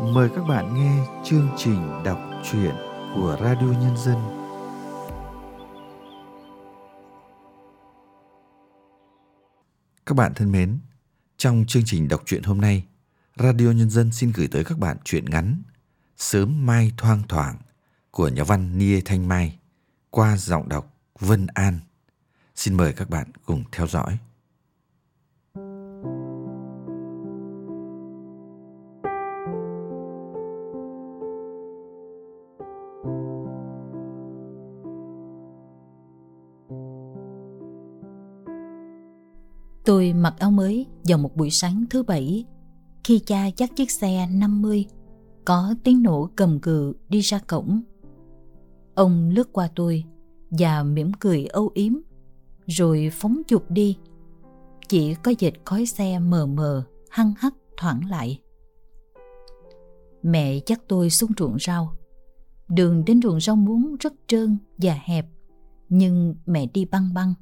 mời các bạn nghe chương trình đọc truyện của Radio Nhân dân. Các bạn thân mến, trong chương trình đọc truyện hôm nay, Radio Nhân dân xin gửi tới các bạn truyện ngắn Sớm Mai Thoang Thoảng của nhà văn Nia Thanh Mai qua giọng đọc Vân An. Xin mời các bạn cùng theo dõi. Tôi mặc áo mới vào một buổi sáng thứ bảy khi cha dắt chiếc xe 50 có tiếng nổ cầm cự đi ra cổng. Ông lướt qua tôi và mỉm cười âu yếm rồi phóng chụp đi. Chỉ có dệt khói xe mờ mờ hăng hắc thoảng lại. Mẹ dắt tôi xuống ruộng rau. Đường đến ruộng rau muống rất trơn và hẹp, nhưng mẹ đi băng băng.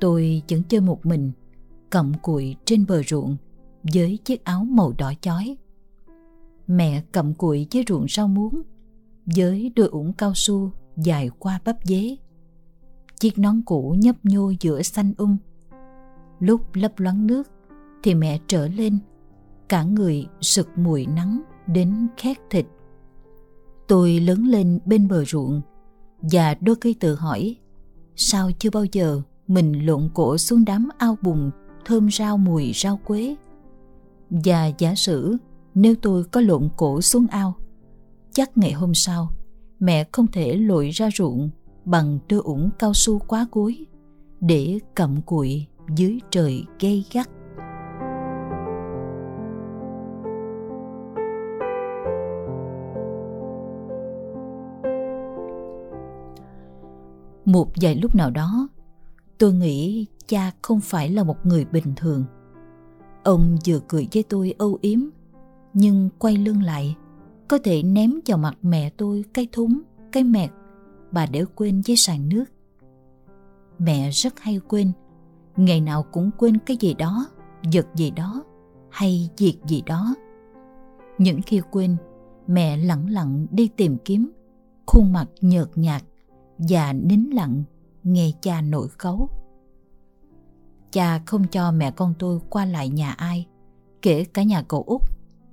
Tôi vẫn chơi một mình, cặm cụi trên bờ ruộng với chiếc áo màu đỏ chói. Mẹ cầm cụi với ruộng rau muống, với đôi ủng cao su dài qua bắp dế. Chiếc nón cũ nhấp nhô giữa xanh um. Lúc lấp loáng nước thì mẹ trở lên, cả người sực mùi nắng đến khét thịt. Tôi lớn lên bên bờ ruộng và đôi khi tự hỏi sao chưa bao giờ mình lộn cổ xuống đám ao bùn thơm rau mùi rau quế. Và giả sử nếu tôi có lộn cổ xuống ao, chắc ngày hôm sau mẹ không thể lội ra ruộng bằng đôi ủng cao su quá gối để cầm cụi dưới trời gay gắt. Một vài lúc nào đó, tôi nghĩ cha không phải là một người bình thường. Ông vừa cười với tôi âu yếm, nhưng quay lưng lại, có thể ném vào mặt mẹ tôi cái thúng, cái mẹt, bà để quên với sàn nước. Mẹ rất hay quên, ngày nào cũng quên cái gì đó, vật gì đó, hay việc gì đó. Những khi quên, mẹ lặng lặng đi tìm kiếm, khuôn mặt nhợt nhạt và nín lặng nghe cha nổi cấu, Cha không cho mẹ con tôi qua lại nhà ai, kể cả nhà cậu Út,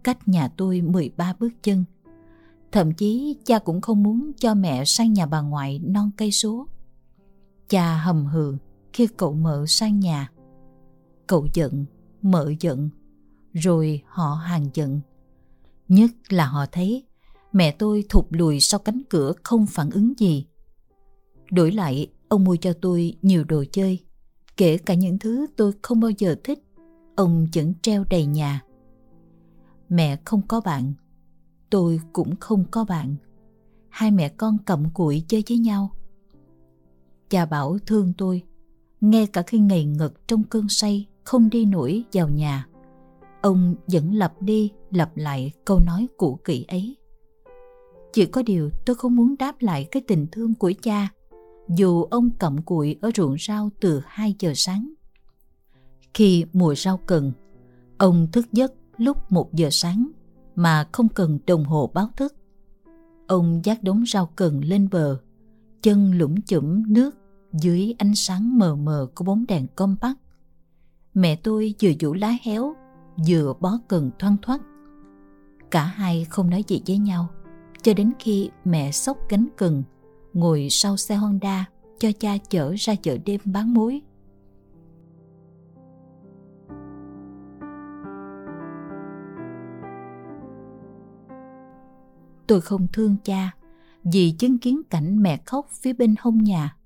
cách nhà tôi 13 bước chân. Thậm chí cha cũng không muốn cho mẹ sang nhà bà ngoại non cây số. Cha hầm hừ khi cậu mợ sang nhà. Cậu giận, mợ giận, rồi họ hàng giận. Nhất là họ thấy mẹ tôi thụt lùi sau cánh cửa không phản ứng gì. Đổi lại, ông mua cho tôi nhiều đồ chơi Kể cả những thứ tôi không bao giờ thích, ông vẫn treo đầy nhà. Mẹ không có bạn, tôi cũng không có bạn. Hai mẹ con cầm cụi chơi với nhau. Cha bảo thương tôi, ngay cả khi ngày ngật trong cơn say không đi nổi vào nhà. Ông vẫn lặp đi lặp lại câu nói cũ kỹ ấy. Chỉ có điều tôi không muốn đáp lại cái tình thương của cha dù ông cặm cụi ở ruộng rau từ 2 giờ sáng. Khi mùa rau cần, ông thức giấc lúc 1 giờ sáng mà không cần đồng hồ báo thức. Ông dắt đống rau cần lên bờ, chân lũng chủm nước dưới ánh sáng mờ mờ của bóng đèn compact. Mẹ tôi vừa vũ lá héo, vừa bó cần thoăn thoắt. Cả hai không nói gì với nhau, cho đến khi mẹ xốc cánh cần ngồi sau xe Honda cho cha chở ra chợ đêm bán muối. Tôi không thương cha vì chứng kiến cảnh mẹ khóc phía bên hông nhà.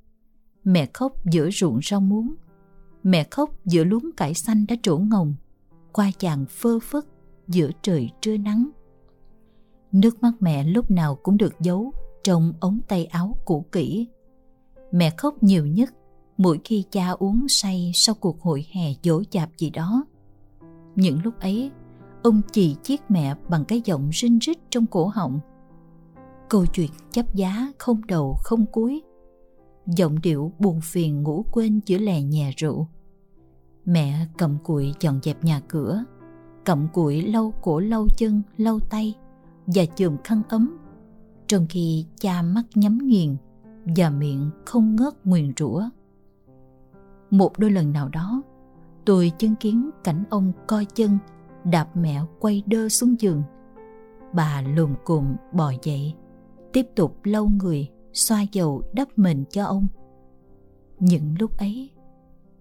Mẹ khóc giữa ruộng rau muống. Mẹ khóc giữa luống cải xanh đã trổ ngồng, qua chàng phơ phất giữa trời trưa nắng. Nước mắt mẹ lúc nào cũng được giấu trong ống tay áo cũ kỹ. Mẹ khóc nhiều nhất mỗi khi cha uống say sau cuộc hội hè dỗ chạp gì đó. Những lúc ấy, ông chỉ chiếc mẹ bằng cái giọng rinh rít trong cổ họng. Câu chuyện chấp giá không đầu không cuối. Giọng điệu buồn phiền ngủ quên giữa lè nhẹ rượu. Mẹ cầm cụi dọn dẹp nhà cửa, cầm cụi lau cổ lau chân lau tay và chườm khăn ấm trong khi cha mắt nhắm nghiền và miệng không ngớt nguyền rủa. Một đôi lần nào đó, tôi chứng kiến cảnh ông coi chân, đạp mẹ quay đơ xuống giường. Bà lùm cùm bò dậy, tiếp tục lau người, xoa dầu đắp mình cho ông. Những lúc ấy,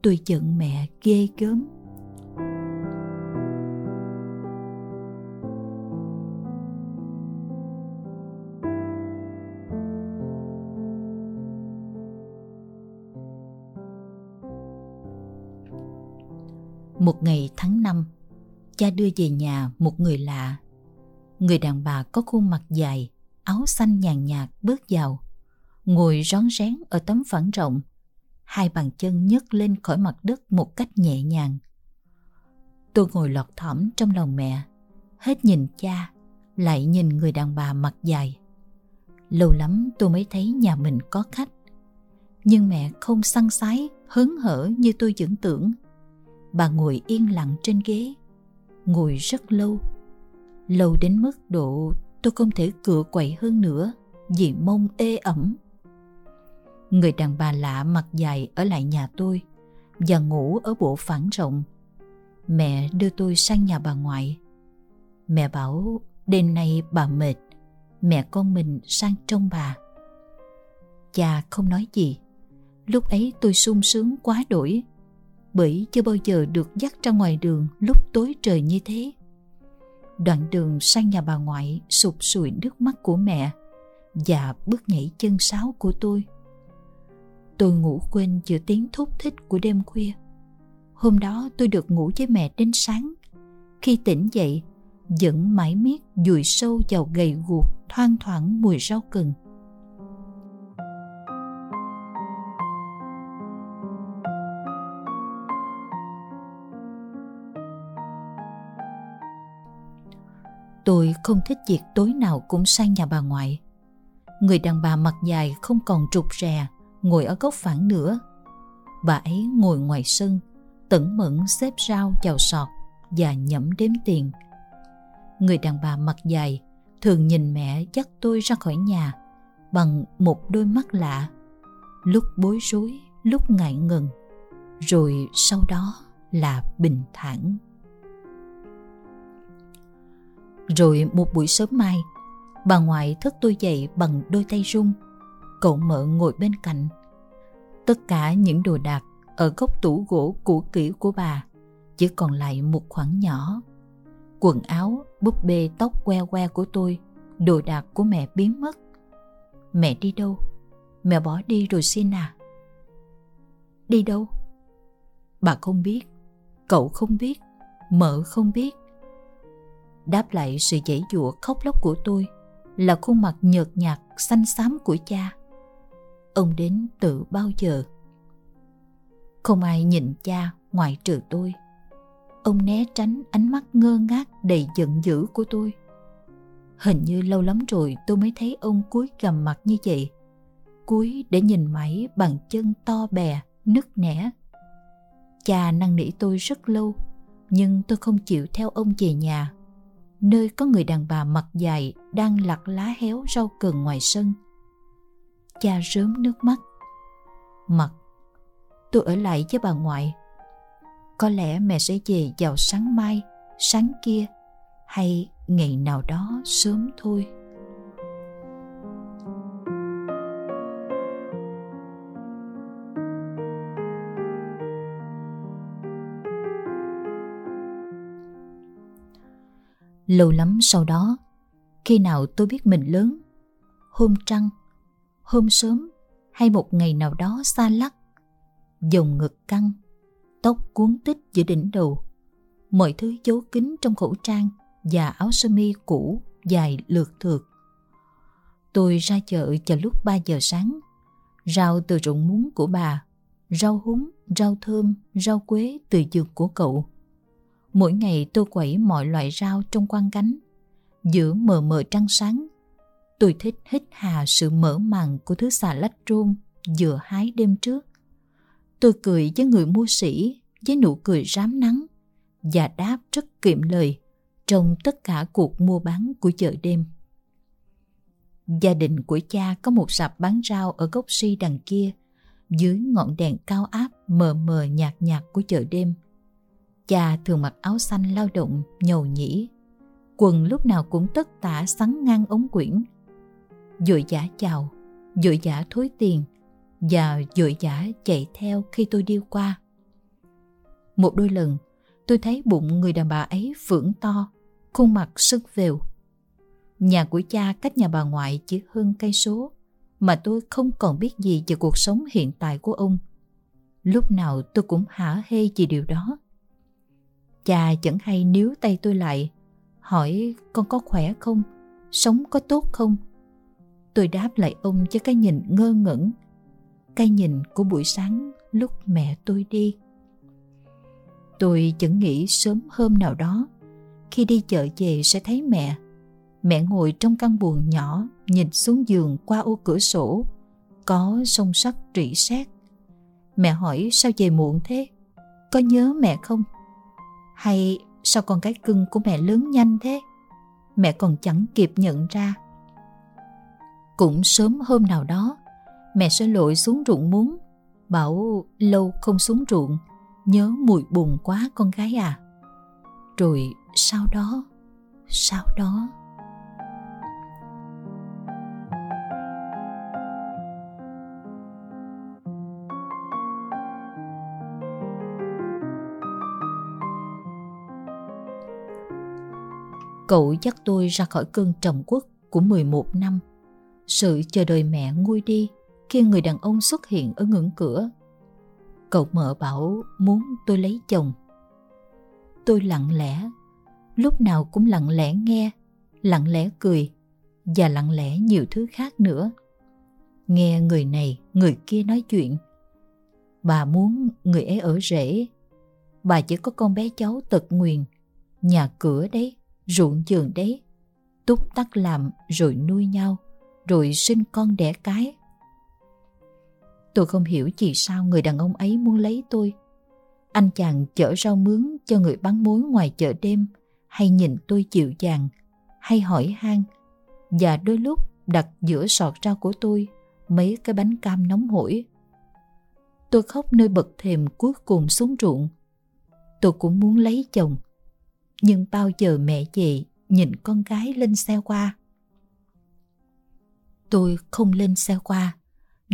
tôi giận mẹ ghê gớm. Một ngày tháng năm, cha đưa về nhà một người lạ. Người đàn bà có khuôn mặt dài, áo xanh nhàn nhạt bước vào, ngồi rón rén ở tấm phẳng rộng, hai bàn chân nhấc lên khỏi mặt đất một cách nhẹ nhàng. Tôi ngồi lọt thỏm trong lòng mẹ, hết nhìn cha, lại nhìn người đàn bà mặt dài. Lâu lắm tôi mới thấy nhà mình có khách. Nhưng mẹ không săn sái, hớn hở như tôi tưởng tượng bà ngồi yên lặng trên ghế, ngồi rất lâu. Lâu đến mức độ tôi không thể cựa quậy hơn nữa vì mông ê ẩm. Người đàn bà lạ mặt dài ở lại nhà tôi và ngủ ở bộ phản rộng. Mẹ đưa tôi sang nhà bà ngoại. Mẹ bảo, đêm nay bà mệt, mẹ con mình sang trông bà. Cha không nói gì. Lúc ấy tôi sung sướng quá đổi bởi chưa bao giờ được dắt ra ngoài đường lúc tối trời như thế. Đoạn đường sang nhà bà ngoại sụp sùi nước mắt của mẹ và bước nhảy chân sáo của tôi. Tôi ngủ quên giữa tiếng thúc thích của đêm khuya. Hôm đó tôi được ngủ với mẹ đến sáng. Khi tỉnh dậy, vẫn mãi miết dùi sâu vào gầy guộc thoang thoảng mùi rau cần. Tôi không thích việc tối nào cũng sang nhà bà ngoại. Người đàn bà mặt dài không còn trục rè, ngồi ở góc phản nữa. Bà ấy ngồi ngoài sân, tẩn mẫn xếp rau chào sọt và nhẩm đếm tiền. Người đàn bà mặt dài thường nhìn mẹ dắt tôi ra khỏi nhà bằng một đôi mắt lạ, lúc bối rối, lúc ngại ngần, rồi sau đó là bình thản. Rồi một buổi sớm mai, bà ngoại thức tôi dậy bằng đôi tay run. Cậu mợ ngồi bên cạnh. Tất cả những đồ đạc ở góc tủ gỗ cũ kỹ của bà chỉ còn lại một khoảng nhỏ. Quần áo, búp bê tóc que que của tôi, đồ đạc của mẹ biến mất. Mẹ đi đâu? Mẹ bỏ đi rồi xin à? Đi đâu? Bà không biết, cậu không biết, mợ không biết. Đáp lại sự dãy dụa khóc lóc của tôi là khuôn mặt nhợt nhạt xanh xám của cha. Ông đến từ bao giờ? Không ai nhìn cha ngoại trừ tôi. Ông né tránh ánh mắt ngơ ngác đầy giận dữ của tôi. Hình như lâu lắm rồi tôi mới thấy ông cúi gầm mặt như vậy. Cúi để nhìn máy bằng chân to bè, nứt nẻ. Cha năn nỉ tôi rất lâu, nhưng tôi không chịu theo ông về nhà nơi có người đàn bà mặt dài đang lặt lá héo rau cần ngoài sân. Cha rớm nước mắt. Mặt, tôi ở lại với bà ngoại. Có lẽ mẹ sẽ về vào sáng mai, sáng kia hay ngày nào đó sớm thôi. Lâu lắm sau đó, khi nào tôi biết mình lớn, hôm trăng, hôm sớm hay một ngày nào đó xa lắc, dòng ngực căng, tóc cuốn tích giữa đỉnh đầu, mọi thứ giấu kín trong khẩu trang và áo sơ mi cũ dài lượt thượt. Tôi ra chợ vào lúc 3 giờ sáng, rau từ ruộng muống của bà, rau húng, rau thơm, rau quế từ giường của cậu Mỗi ngày tôi quẩy mọi loại rau trong quan cánh. Giữa mờ mờ trăng sáng, tôi thích hít hà sự mở màng của thứ xà lách rôn vừa hái đêm trước. Tôi cười với người mua sĩ với nụ cười rám nắng và đáp rất kiệm lời trong tất cả cuộc mua bán của chợ đêm. Gia đình của cha có một sạp bán rau ở gốc si đằng kia, dưới ngọn đèn cao áp mờ mờ nhạt nhạt của chợ đêm. Cha thường mặc áo xanh lao động, nhầu nhĩ. Quần lúc nào cũng tất tả sắn ngang ống quyển. Dội giả chào, dội giả thối tiền và dội giả chạy theo khi tôi đi qua. Một đôi lần, tôi thấy bụng người đàn bà ấy phưởng to, khuôn mặt sưng vều. Nhà của cha cách nhà bà ngoại chỉ hơn cây số, mà tôi không còn biết gì về cuộc sống hiện tại của ông. Lúc nào tôi cũng hả hê vì điều đó. Cha chẳng hay níu tay tôi lại, hỏi con có khỏe không, sống có tốt không. Tôi đáp lại ông với cái nhìn ngơ ngẩn, cái nhìn của buổi sáng lúc mẹ tôi đi. Tôi chẳng nghĩ sớm hôm nào đó, khi đi chợ về sẽ thấy mẹ. Mẹ ngồi trong căn buồng nhỏ, nhìn xuống giường qua ô cửa sổ, có sông sắt rỉ sét. Mẹ hỏi sao về muộn thế? Có nhớ mẹ không? Hay sao con cái cưng của mẹ lớn nhanh thế? Mẹ còn chẳng kịp nhận ra. Cũng sớm hôm nào đó, mẹ sẽ lội xuống ruộng muống, bảo lâu không xuống ruộng, nhớ mùi bùn quá con gái à. Rồi sau đó, sau đó... Cậu dắt tôi ra khỏi cơn trầm quốc của 11 năm. Sự chờ đợi mẹ nguôi đi khi người đàn ông xuất hiện ở ngưỡng cửa. Cậu mợ bảo muốn tôi lấy chồng. Tôi lặng lẽ, lúc nào cũng lặng lẽ nghe, lặng lẽ cười và lặng lẽ nhiều thứ khác nữa. Nghe người này, người kia nói chuyện. Bà muốn người ấy ở rể Bà chỉ có con bé cháu tật nguyền, nhà cửa đấy ruộng giường đấy. Túc tắc làm rồi nuôi nhau, rồi sinh con đẻ cái. Tôi không hiểu vì sao người đàn ông ấy muốn lấy tôi. Anh chàng chở rau mướn cho người bán muối ngoài chợ đêm, hay nhìn tôi dịu dàng, hay hỏi han. Và đôi lúc đặt giữa sọt rau của tôi mấy cái bánh cam nóng hổi. Tôi khóc nơi bậc thềm cuối cùng xuống ruộng. Tôi cũng muốn lấy chồng nhưng bao giờ mẹ về nhìn con gái lên xe qua. Tôi không lên xe qua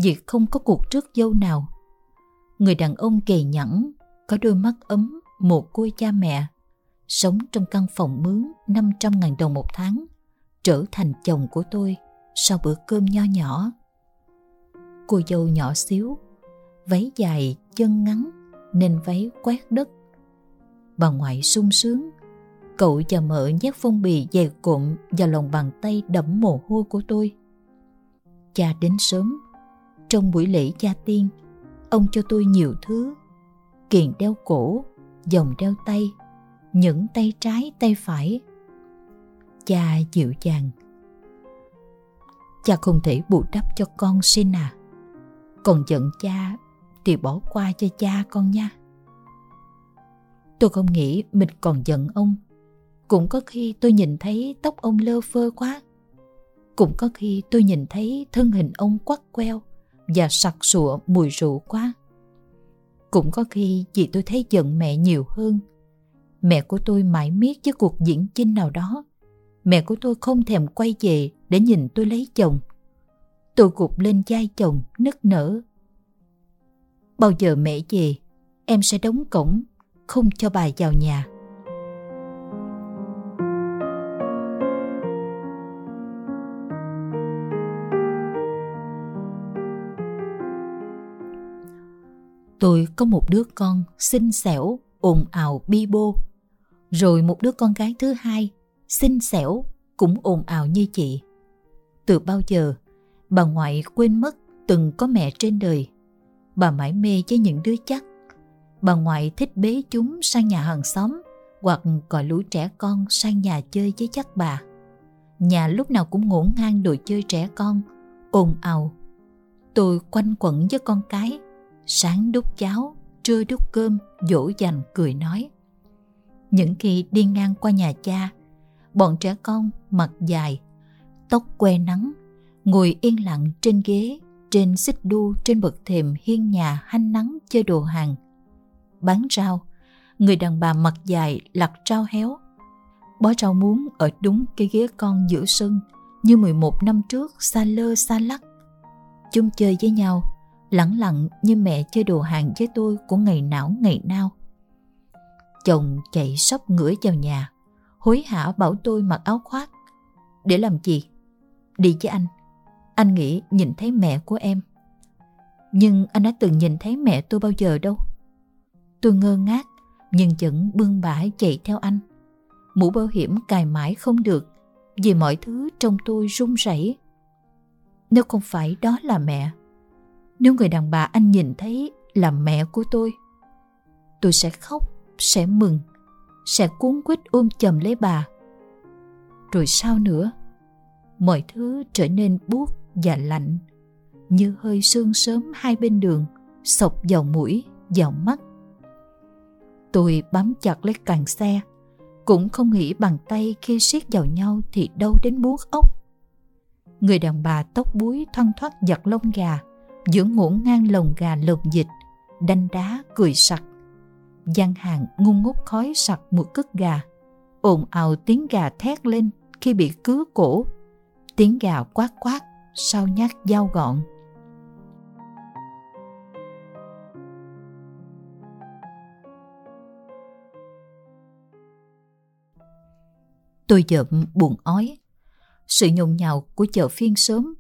vì không có cuộc rước dâu nào. Người đàn ông kề nhẫn, có đôi mắt ấm, một cô cha mẹ, sống trong căn phòng mướn 500.000 đồng một tháng, trở thành chồng của tôi sau bữa cơm nho nhỏ. Cô dâu nhỏ xíu, váy dài, chân ngắn nên váy quét đất. Bà ngoại sung sướng Cậu và mợ nhét phong bì dày cụm vào lòng bàn tay đẫm mồ hôi của tôi. Cha đến sớm. Trong buổi lễ cha tiên, ông cho tôi nhiều thứ. Kiền đeo cổ, vòng đeo tay, những tay trái tay phải. Cha dịu dàng. Cha không thể bù đắp cho con xin à. Còn giận cha thì bỏ qua cho cha con nha. Tôi không nghĩ mình còn giận ông cũng có khi tôi nhìn thấy tóc ông lơ phơ quá. Cũng có khi tôi nhìn thấy thân hình ông quắt queo và sặc sụa mùi rượu quá. Cũng có khi vì tôi thấy giận mẹ nhiều hơn. Mẹ của tôi mãi miết với cuộc diễn chinh nào đó. Mẹ của tôi không thèm quay về để nhìn tôi lấy chồng. Tôi gục lên vai chồng nức nở. Bao giờ mẹ về, em sẽ đóng cổng, không cho bà vào nhà. Tôi có một đứa con xinh xẻo, ồn ào bi bô. Rồi một đứa con gái thứ hai, xinh xẻo, cũng ồn ào như chị. Từ bao giờ, bà ngoại quên mất từng có mẹ trên đời. Bà mãi mê với những đứa chắc. Bà ngoại thích bế chúng sang nhà hàng xóm hoặc gọi lũ trẻ con sang nhà chơi với chắc bà. Nhà lúc nào cũng ngổn ngang đồ chơi trẻ con, ồn ào. Tôi quanh quẩn với con cái sáng đút cháo, trưa đút cơm, dỗ dành cười nói. những khi đi ngang qua nhà cha, bọn trẻ con mặt dài, tóc que nắng, ngồi yên lặng trên ghế, trên xích đu trên bậc thềm hiên nhà hanh nắng chơi đồ hàng. Bán rau, người đàn bà mặt dài lặt rau héo, bó rau muống ở đúng cái ghế con giữa sân như 11 năm trước xa lơ xa lắc. Chúng chơi với nhau, lẳng lặng như mẹ chơi đồ hàng với tôi của ngày não ngày nào. Chồng chạy sóc ngửa vào nhà, hối hả bảo tôi mặc áo khoác. Để làm gì? Đi với anh. Anh nghĩ nhìn thấy mẹ của em. Nhưng anh đã từng nhìn thấy mẹ tôi bao giờ đâu. Tôi ngơ ngác, nhưng vẫn bươn bả chạy theo anh. Mũ bảo hiểm cài mãi không được, vì mọi thứ trong tôi run rẩy. Nếu không phải đó là mẹ, nếu người đàn bà anh nhìn thấy là mẹ của tôi, tôi sẽ khóc, sẽ mừng, sẽ cuốn quýt ôm chầm lấy bà. Rồi sao nữa? Mọi thứ trở nên buốt và lạnh, như hơi sương sớm hai bên đường, sộc vào mũi, vào mắt. Tôi bám chặt lấy càng xe, cũng không nghĩ bàn tay khi siết vào nhau thì đâu đến buốt ốc. Người đàn bà tóc búi thoăn thoắt giặt lông gà, giữa ngổn ngang lồng gà lồng dịch, đanh đá cười sặc. gian hàng ngung ngút khói sặc mùi cất gà, ồn ào tiếng gà thét lên khi bị cứa cổ, tiếng gà quát quát sau nhát dao gọn. Tôi dợm buồn ói. Sự nhộn nhào của chợ phiên sớm,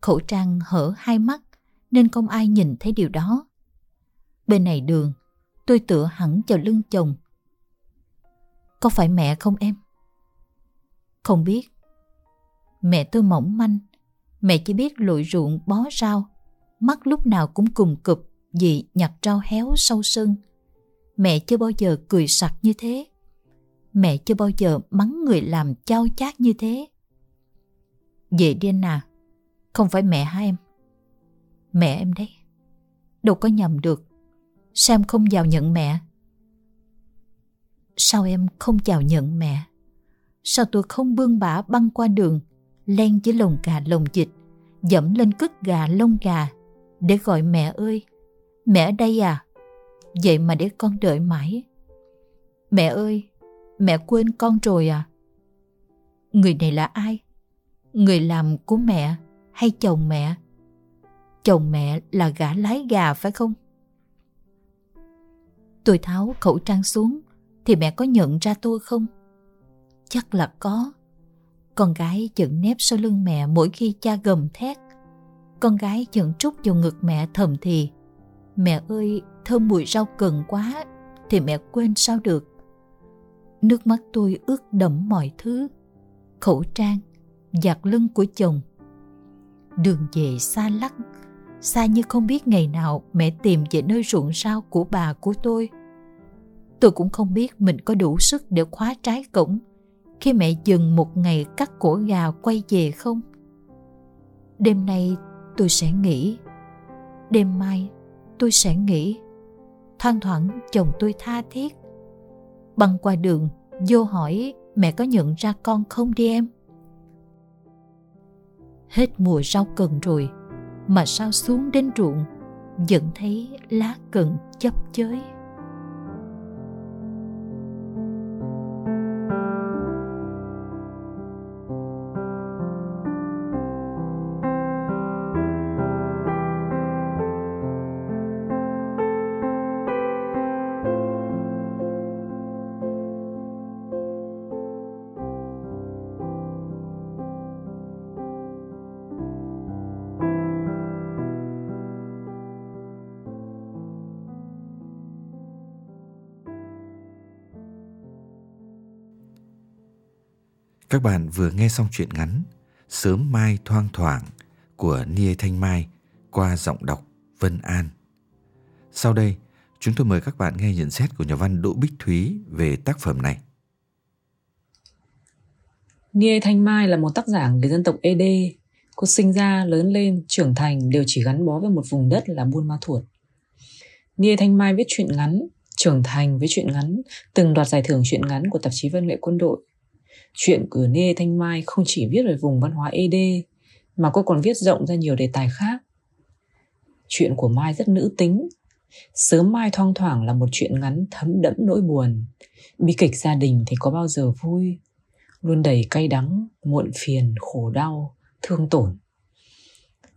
khẩu trang hở hai mắt nên không ai nhìn thấy điều đó. Bên này đường, tôi tựa hẳn vào lưng chồng. Có phải mẹ không em? Không biết. Mẹ tôi mỏng manh, mẹ chỉ biết lội ruộng bó rau, mắt lúc nào cũng cùng cụp vì nhặt rau héo sâu sân. Mẹ chưa bao giờ cười sặc như thế. Mẹ chưa bao giờ mắng người làm chao chát như thế. Về đi anh à, không phải mẹ hả em? Mẹ em đấy. Đâu có nhầm được. Sao em không chào nhận mẹ? Sao em không chào nhận mẹ? Sao tôi không bươn bả băng qua đường, len dưới lồng gà lồng dịch, dẫm lên cứt gà lông gà, để gọi mẹ ơi, mẹ ở đây à? Vậy mà để con đợi mãi. Mẹ ơi, mẹ quên con rồi à? Người này là ai? Người làm của mẹ hay chồng mẹ? Chồng mẹ là gã lái gà phải không? Tôi tháo khẩu trang xuống thì mẹ có nhận ra tôi không? Chắc là có. Con gái chận nép sau lưng mẹ mỗi khi cha gầm thét. Con gái chận trút vào ngực mẹ thầm thì. Mẹ ơi, thơm mùi rau cần quá thì mẹ quên sao được. Nước mắt tôi ướt đẫm mọi thứ. Khẩu trang, giặt lưng của chồng. Đường về xa lắc, xa như không biết ngày nào mẹ tìm về nơi ruộng rau của bà của tôi. Tôi cũng không biết mình có đủ sức để khóa trái cổng khi mẹ dừng một ngày cắt cổ gà quay về không. Đêm nay tôi sẽ nghỉ. Đêm mai tôi sẽ nghỉ. Thoang thoảng chồng tôi tha thiết. Băng qua đường, vô hỏi mẹ có nhận ra con không đi em? Hết mùa rau cần rồi, mà sao xuống đến ruộng vẫn thấy lá cần chấp chới. Các bạn vừa nghe xong chuyện ngắn Sớm mai thoang thoảng của Nia Thanh Mai qua giọng đọc Vân An. Sau đây, chúng tôi mời các bạn nghe nhận xét của nhà văn Đỗ Bích Thúy về tác phẩm này. Nia Thanh Mai là một tác giả người dân tộc ED. Cô sinh ra, lớn lên, trưởng thành đều chỉ gắn bó với một vùng đất là Buôn Ma Thuột. Nia Thanh Mai viết truyện ngắn, trưởng thành với truyện ngắn, từng đoạt giải thưởng truyện ngắn của tạp chí văn nghệ quân đội. Chuyện của Nê Thanh Mai không chỉ viết về vùng văn hóa ED, mà cô còn viết rộng ra nhiều đề tài khác. Chuyện của Mai rất nữ tính. Sớm Mai thoang thoảng là một chuyện ngắn thấm đẫm nỗi buồn. Bi kịch gia đình thì có bao giờ vui, luôn đầy cay đắng, muộn phiền, khổ đau, thương tổn.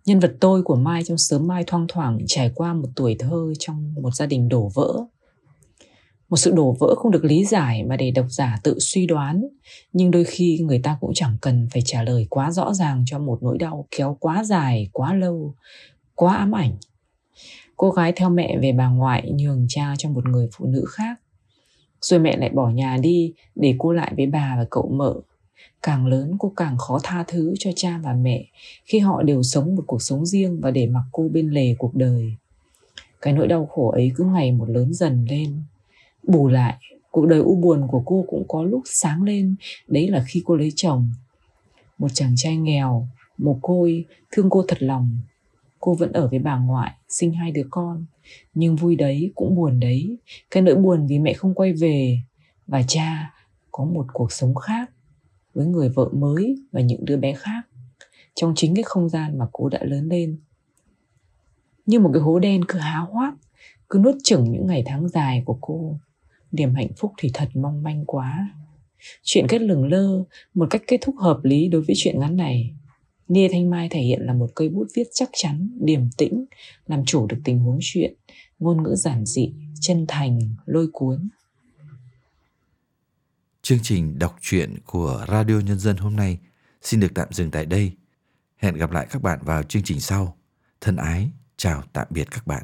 Nhân vật tôi của Mai trong sớm Mai thoang thoảng trải qua một tuổi thơ trong một gia đình đổ vỡ. Một sự đổ vỡ không được lý giải mà để độc giả tự suy đoán, nhưng đôi khi người ta cũng chẳng cần phải trả lời quá rõ ràng cho một nỗi đau kéo quá dài, quá lâu, quá ám ảnh. Cô gái theo mẹ về bà ngoại nhường cha cho một người phụ nữ khác. Rồi mẹ lại bỏ nhà đi để cô lại với bà và cậu mợ càng lớn cô càng khó tha thứ cho cha và mẹ khi họ đều sống một cuộc sống riêng và để mặc cô bên lề cuộc đời cái nỗi đau khổ ấy cứ ngày một lớn dần lên bù lại, cuộc đời u buồn của cô cũng có lúc sáng lên. Đấy là khi cô lấy chồng. Một chàng trai nghèo, mồ côi, thương cô thật lòng. Cô vẫn ở với bà ngoại, sinh hai đứa con. Nhưng vui đấy cũng buồn đấy. Cái nỗi buồn vì mẹ không quay về. Và cha có một cuộc sống khác, với người vợ mới và những đứa bé khác, trong chính cái không gian mà cô đã lớn lên. Như một cái hố đen cứ há hoác, cứ nuốt chửng những ngày tháng dài của cô niềm hạnh phúc thì thật mong manh quá chuyện kết lửng lơ một cách kết thúc hợp lý đối với chuyện ngắn này Nia Thanh Mai thể hiện là một cây bút viết chắc chắn, điềm tĩnh, làm chủ được tình huống chuyện, ngôn ngữ giản dị, chân thành, lôi cuốn. Chương trình đọc truyện của Radio Nhân dân hôm nay xin được tạm dừng tại đây. Hẹn gặp lại các bạn vào chương trình sau. Thân ái, chào tạm biệt các bạn.